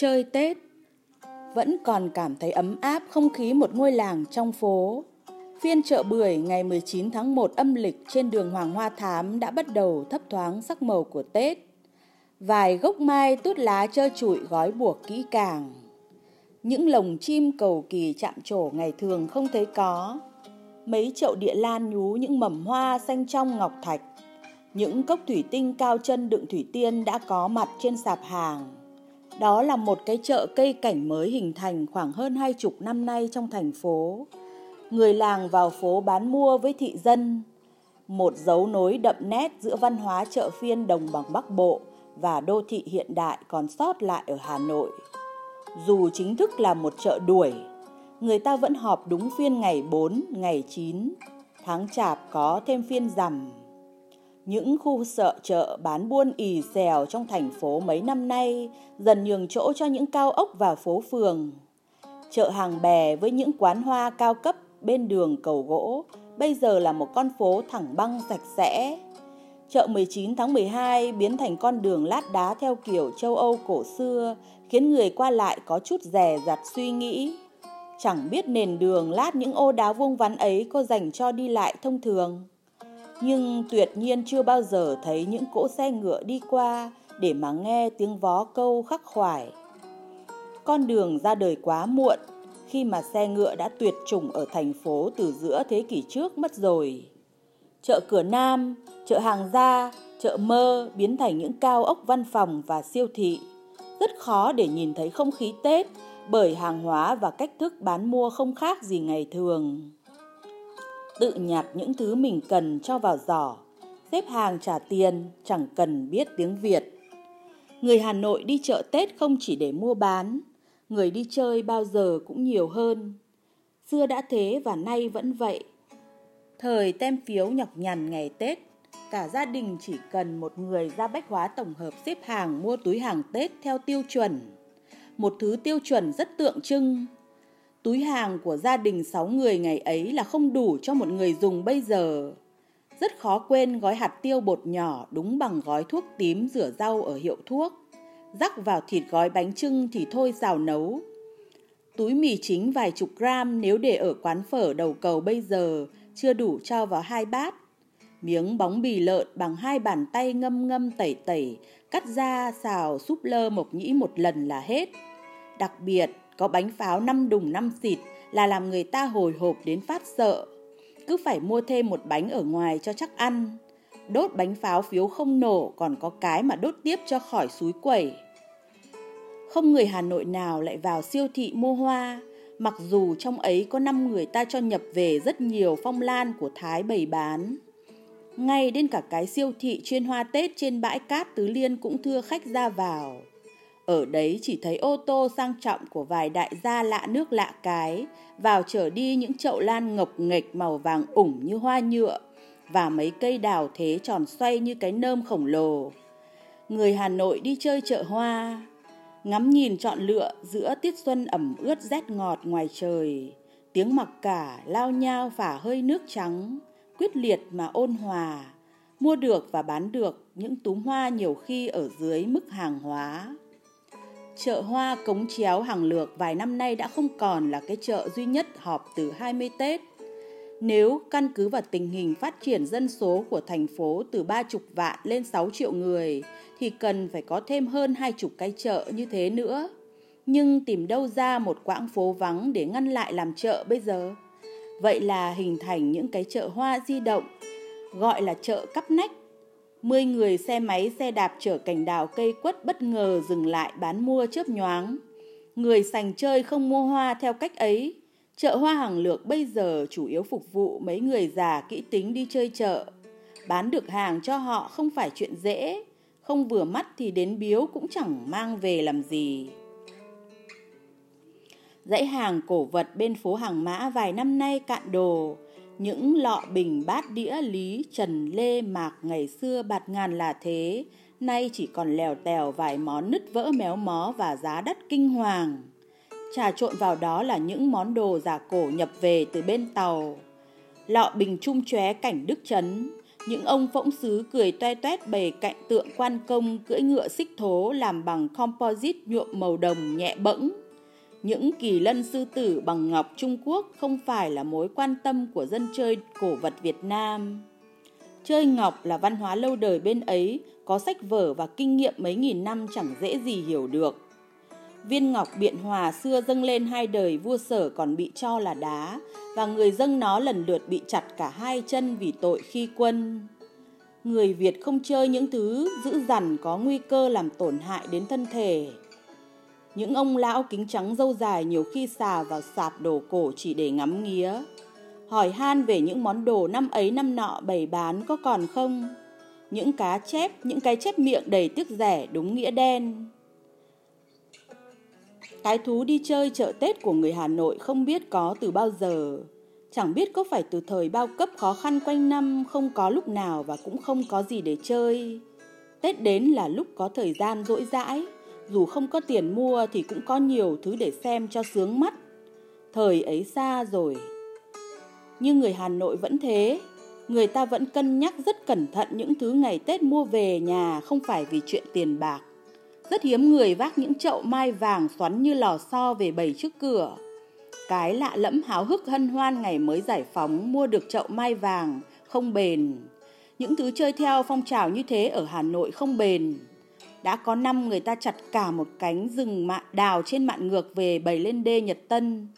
chơi Tết, Vẫn còn cảm thấy ấm áp không khí một ngôi làng trong phố Phiên chợ bưởi ngày 19 tháng 1 âm lịch trên đường Hoàng Hoa Thám đã bắt đầu thấp thoáng sắc màu của Tết. Vài gốc mai tút lá trơ trụi gói buộc kỹ càng. Những lồng chim cầu kỳ chạm trổ ngày thường không thấy có. Mấy chậu địa lan nhú những mầm hoa xanh trong ngọc thạch. Những cốc thủy tinh cao chân đựng thủy tiên đã có mặt trên sạp hàng. Đó là một cái chợ cây cảnh mới hình thành khoảng hơn hai chục năm nay trong thành phố. Người làng vào phố bán mua với thị dân. Một dấu nối đậm nét giữa văn hóa chợ phiên đồng bằng Bắc Bộ và đô thị hiện đại còn sót lại ở Hà Nội. Dù chính thức là một chợ đuổi, người ta vẫn họp đúng phiên ngày 4, ngày 9, tháng chạp có thêm phiên rằm. Những khu sợ chợ bán buôn ì xèo trong thành phố mấy năm nay dần nhường chỗ cho những cao ốc và phố phường. Chợ hàng bè với những quán hoa cao cấp bên đường cầu gỗ bây giờ là một con phố thẳng băng sạch sẽ. Chợ 19 tháng 12 biến thành con đường lát đá theo kiểu châu Âu cổ xưa, khiến người qua lại có chút rè rặt suy nghĩ. Chẳng biết nền đường lát những ô đá vuông vắn ấy có dành cho đi lại thông thường. Nhưng tuyệt nhiên chưa bao giờ thấy những cỗ xe ngựa đi qua để mà nghe tiếng vó câu khắc khoải. Con đường ra đời quá muộn, khi mà xe ngựa đã tuyệt chủng ở thành phố từ giữa thế kỷ trước mất rồi. Chợ cửa Nam, chợ hàng gia, chợ mơ biến thành những cao ốc văn phòng và siêu thị. Rất khó để nhìn thấy không khí Tết bởi hàng hóa và cách thức bán mua không khác gì ngày thường. Tự nhặt những thứ mình cần cho vào giỏ, xếp hàng trả tiền, chẳng cần biết tiếng Việt. Người Hà Nội đi chợ Tết không chỉ để mua bán, người đi chơi bao giờ cũng nhiều hơn. Xưa đã thế và nay vẫn vậy. Thời tem phiếu nhọc nhằn ngày Tết, cả gia đình chỉ cần một người ra bách hóa tổng hợp xếp hàng mua túi hàng Tết theo tiêu chuẩn. Một thứ tiêu chuẩn rất tượng trưng. Túi hàng của gia đình 6 người ngày ấy là không đủ cho một người dùng bây giờ. Rất khó quên gói hạt tiêu bột nhỏ đúng bằng gói thuốc tím rửa rau ở hiệu thuốc rắc vào thịt gói bánh trưng thì thôi xào nấu. Túi mì chính vài chục gram nếu để ở quán phở đầu cầu bây giờ chưa đủ cho vào hai bát. Miếng bóng bì lợn bằng hai bàn tay ngâm ngâm tẩy tẩy, cắt ra xào súp lơ mộc nhĩ một lần là hết. Đặc biệt có bánh pháo năm đùng năm xịt là làm người ta hồi hộp đến phát sợ. Cứ phải mua thêm một bánh ở ngoài cho chắc ăn đốt bánh pháo phiếu không nổ còn có cái mà đốt tiếp cho khỏi suối quẩy. Không người Hà Nội nào lại vào siêu thị mua hoa, mặc dù trong ấy có năm người ta cho nhập về rất nhiều phong lan của Thái bày bán. Ngay đến cả cái siêu thị chuyên hoa Tết trên bãi cát Tứ Liên cũng thưa khách ra vào. Ở đấy chỉ thấy ô tô sang trọng của vài đại gia lạ nước lạ cái, vào chở đi những chậu lan ngọc nghịch màu vàng ủng như hoa nhựa và mấy cây đào thế tròn xoay như cái nơm khổng lồ. Người Hà Nội đi chơi chợ hoa, ngắm nhìn chọn lựa giữa tiết xuân ẩm ướt rét ngọt ngoài trời, tiếng mặc cả lao nhao phả hơi nước trắng, quyết liệt mà ôn hòa, mua được và bán được những túm hoa nhiều khi ở dưới mức hàng hóa. Chợ hoa cống chéo hàng lược vài năm nay đã không còn là cái chợ duy nhất họp từ 20 Tết nếu căn cứ vào tình hình phát triển dân số của thành phố từ ba chục vạn lên 6 triệu người thì cần phải có thêm hơn hai chục cái chợ như thế nữa. Nhưng tìm đâu ra một quãng phố vắng để ngăn lại làm chợ bây giờ? Vậy là hình thành những cái chợ hoa di động, gọi là chợ cắp nách. Mười người xe máy xe đạp chở cành đào cây quất bất ngờ dừng lại bán mua chớp nhoáng. Người sành chơi không mua hoa theo cách ấy Chợ hoa hàng lược bây giờ chủ yếu phục vụ mấy người già kỹ tính đi chơi chợ. Bán được hàng cho họ không phải chuyện dễ, không vừa mắt thì đến biếu cũng chẳng mang về làm gì. Dãy hàng cổ vật bên phố hàng mã vài năm nay cạn đồ, những lọ bình bát đĩa lý trần lê mạc ngày xưa bạt ngàn là thế, nay chỉ còn lèo tèo vài món nứt vỡ méo mó và giá đắt kinh hoàng. Trà trộn vào đó là những món đồ giả cổ nhập về từ bên tàu. Lọ bình trung chóe cảnh Đức Trấn, những ông phỗng sứ cười toe toét bề cạnh tượng quan công cưỡi ngựa xích thố làm bằng composite nhuộm màu đồng nhẹ bẫng. Những kỳ lân sư tử bằng ngọc Trung Quốc không phải là mối quan tâm của dân chơi cổ vật Việt Nam. Chơi ngọc là văn hóa lâu đời bên ấy, có sách vở và kinh nghiệm mấy nghìn năm chẳng dễ gì hiểu được. Viên ngọc biện hòa xưa dâng lên hai đời vua sở còn bị cho là đá, và người dâng nó lần lượt bị chặt cả hai chân vì tội khi quân. Người Việt không chơi những thứ dữ dằn có nguy cơ làm tổn hại đến thân thể. Những ông lão kính trắng dâu dài nhiều khi xà vào sạp đồ cổ chỉ để ngắm nghía. Hỏi han về những món đồ năm ấy năm nọ bày bán có còn không? Những cá chép, những cái chép miệng đầy tiếc rẻ đúng nghĩa đen. Cái thú đi chơi chợ Tết của người Hà Nội không biết có từ bao giờ. Chẳng biết có phải từ thời bao cấp khó khăn quanh năm không có lúc nào và cũng không có gì để chơi. Tết đến là lúc có thời gian rỗi rãi, dù không có tiền mua thì cũng có nhiều thứ để xem cho sướng mắt. Thời ấy xa rồi. Nhưng người Hà Nội vẫn thế, người ta vẫn cân nhắc rất cẩn thận những thứ ngày Tết mua về nhà không phải vì chuyện tiền bạc rất hiếm người vác những chậu mai vàng xoắn như lò xo về bày trước cửa. Cái lạ lẫm háo hức hân hoan ngày mới giải phóng mua được chậu mai vàng không bền. Những thứ chơi theo phong trào như thế ở Hà Nội không bền. Đã có năm người ta chặt cả một cánh rừng mạ đào trên mạn ngược về bày lên đê Nhật Tân.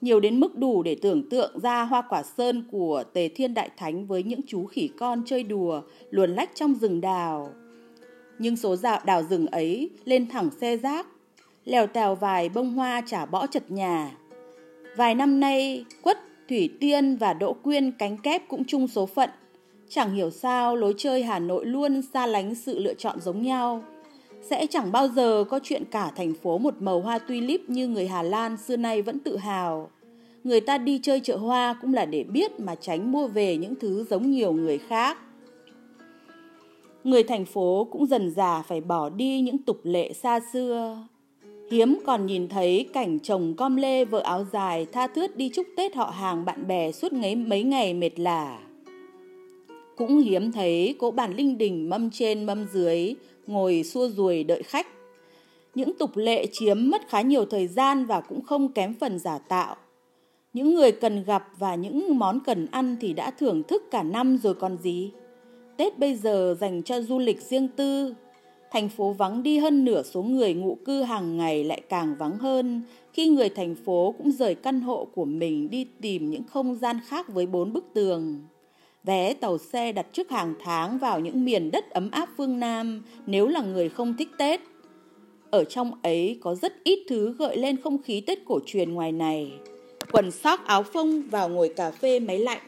Nhiều đến mức đủ để tưởng tượng ra hoa quả sơn của Tề Thiên Đại Thánh với những chú khỉ con chơi đùa, luồn lách trong rừng đào nhưng số dạo đào rừng ấy lên thẳng xe rác, lèo tèo vài bông hoa trả bỏ chật nhà. Vài năm nay, Quất, Thủy Tiên và Đỗ Quyên cánh kép cũng chung số phận. Chẳng hiểu sao lối chơi Hà Nội luôn xa lánh sự lựa chọn giống nhau. Sẽ chẳng bao giờ có chuyện cả thành phố một màu hoa tulip như người Hà Lan xưa nay vẫn tự hào. Người ta đi chơi chợ hoa cũng là để biết mà tránh mua về những thứ giống nhiều người khác. Người thành phố cũng dần già phải bỏ đi những tục lệ xa xưa. Hiếm còn nhìn thấy cảnh chồng com lê vợ áo dài tha thướt đi chúc Tết họ hàng bạn bè suốt ngấy mấy ngày mệt lả. Cũng hiếm thấy cố bản linh đình mâm trên mâm dưới, ngồi xua ruồi đợi khách. Những tục lệ chiếm mất khá nhiều thời gian và cũng không kém phần giả tạo. Những người cần gặp và những món cần ăn thì đã thưởng thức cả năm rồi còn gì. Tết bây giờ dành cho du lịch riêng tư. Thành phố vắng đi hơn nửa số người ngụ cư hàng ngày lại càng vắng hơn, khi người thành phố cũng rời căn hộ của mình đi tìm những không gian khác với bốn bức tường. Vé tàu xe đặt trước hàng tháng vào những miền đất ấm áp phương Nam nếu là người không thích Tết. Ở trong ấy có rất ít thứ gợi lên không khí Tết cổ truyền ngoài này. Quần sóc áo phông vào ngồi cà phê máy lạnh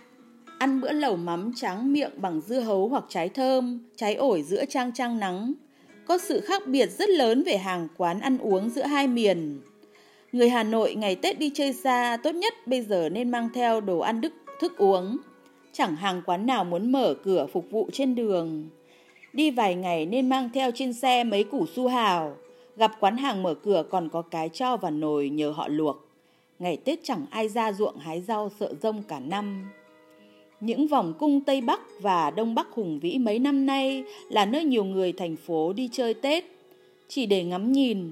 ăn bữa lẩu mắm tráng miệng bằng dưa hấu hoặc trái thơm, trái ổi giữa trang trang nắng. Có sự khác biệt rất lớn về hàng quán ăn uống giữa hai miền. Người Hà Nội ngày Tết đi chơi xa tốt nhất bây giờ nên mang theo đồ ăn đức, thức uống. Chẳng hàng quán nào muốn mở cửa phục vụ trên đường. Đi vài ngày nên mang theo trên xe mấy củ su hào. Gặp quán hàng mở cửa còn có cái cho và nồi nhờ họ luộc. Ngày Tết chẳng ai ra ruộng hái rau sợ rông cả năm. Những vòng cung Tây Bắc và Đông Bắc hùng vĩ mấy năm nay là nơi nhiều người thành phố đi chơi Tết, chỉ để ngắm nhìn.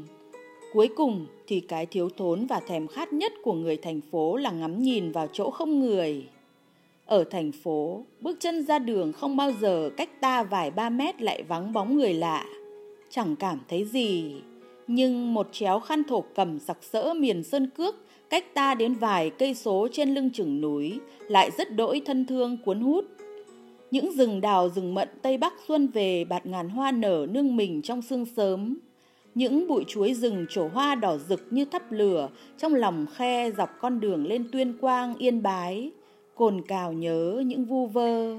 Cuối cùng thì cái thiếu thốn và thèm khát nhất của người thành phố là ngắm nhìn vào chỗ không người. Ở thành phố, bước chân ra đường không bao giờ cách ta vài ba mét lại vắng bóng người lạ. Chẳng cảm thấy gì, nhưng một chéo khăn thổ cầm sặc sỡ miền sơn cước cách ta đến vài cây số trên lưng chừng núi, lại rất đỗi thân thương cuốn hút. Những rừng đào rừng mận Tây Bắc xuân về bạt ngàn hoa nở nương mình trong sương sớm. Những bụi chuối rừng trổ hoa đỏ rực như thắp lửa trong lòng khe dọc con đường lên tuyên quang yên bái, cồn cào nhớ những vu vơ.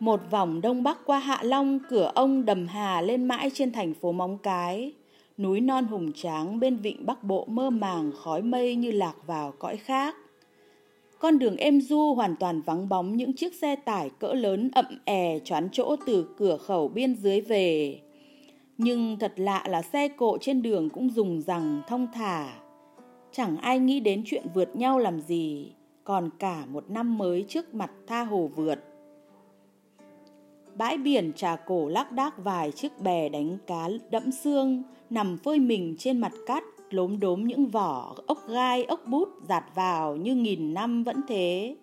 Một vòng đông bắc qua Hạ Long, cửa ông đầm hà lên mãi trên thành phố Móng Cái núi non hùng tráng bên vịnh Bắc Bộ mơ màng khói mây như lạc vào cõi khác. Con đường êm du hoàn toàn vắng bóng những chiếc xe tải cỡ lớn ậm è choán chỗ từ cửa khẩu biên dưới về. Nhưng thật lạ là xe cộ trên đường cũng dùng rằng thông thả. Chẳng ai nghĩ đến chuyện vượt nhau làm gì, còn cả một năm mới trước mặt tha hồ vượt. Bãi biển trà cổ lác đác vài chiếc bè đánh cá đẫm xương, nằm phơi mình trên mặt cát, lốm đốm những vỏ, ốc gai, ốc bút giạt vào như nghìn năm vẫn thế.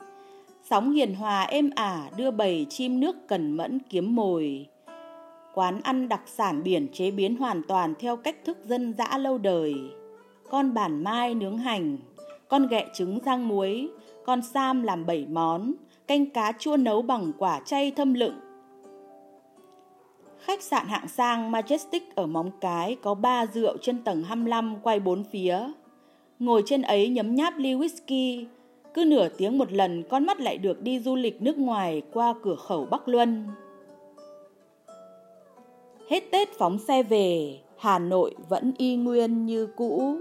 Sóng hiền hòa êm ả đưa bầy chim nước cần mẫn kiếm mồi. Quán ăn đặc sản biển chế biến hoàn toàn theo cách thức dân dã lâu đời. Con bản mai nướng hành, con ghẹ trứng rang muối, con sam làm bảy món, canh cá chua nấu bằng quả chay thâm lựng. Khách sạn hạng sang Majestic ở Móng Cái có ba rượu trên tầng 25 quay bốn phía. Ngồi trên ấy nhấm nháp ly whisky, cứ nửa tiếng một lần con mắt lại được đi du lịch nước ngoài qua cửa khẩu Bắc Luân. Hết Tết phóng xe về, Hà Nội vẫn y nguyên như cũ.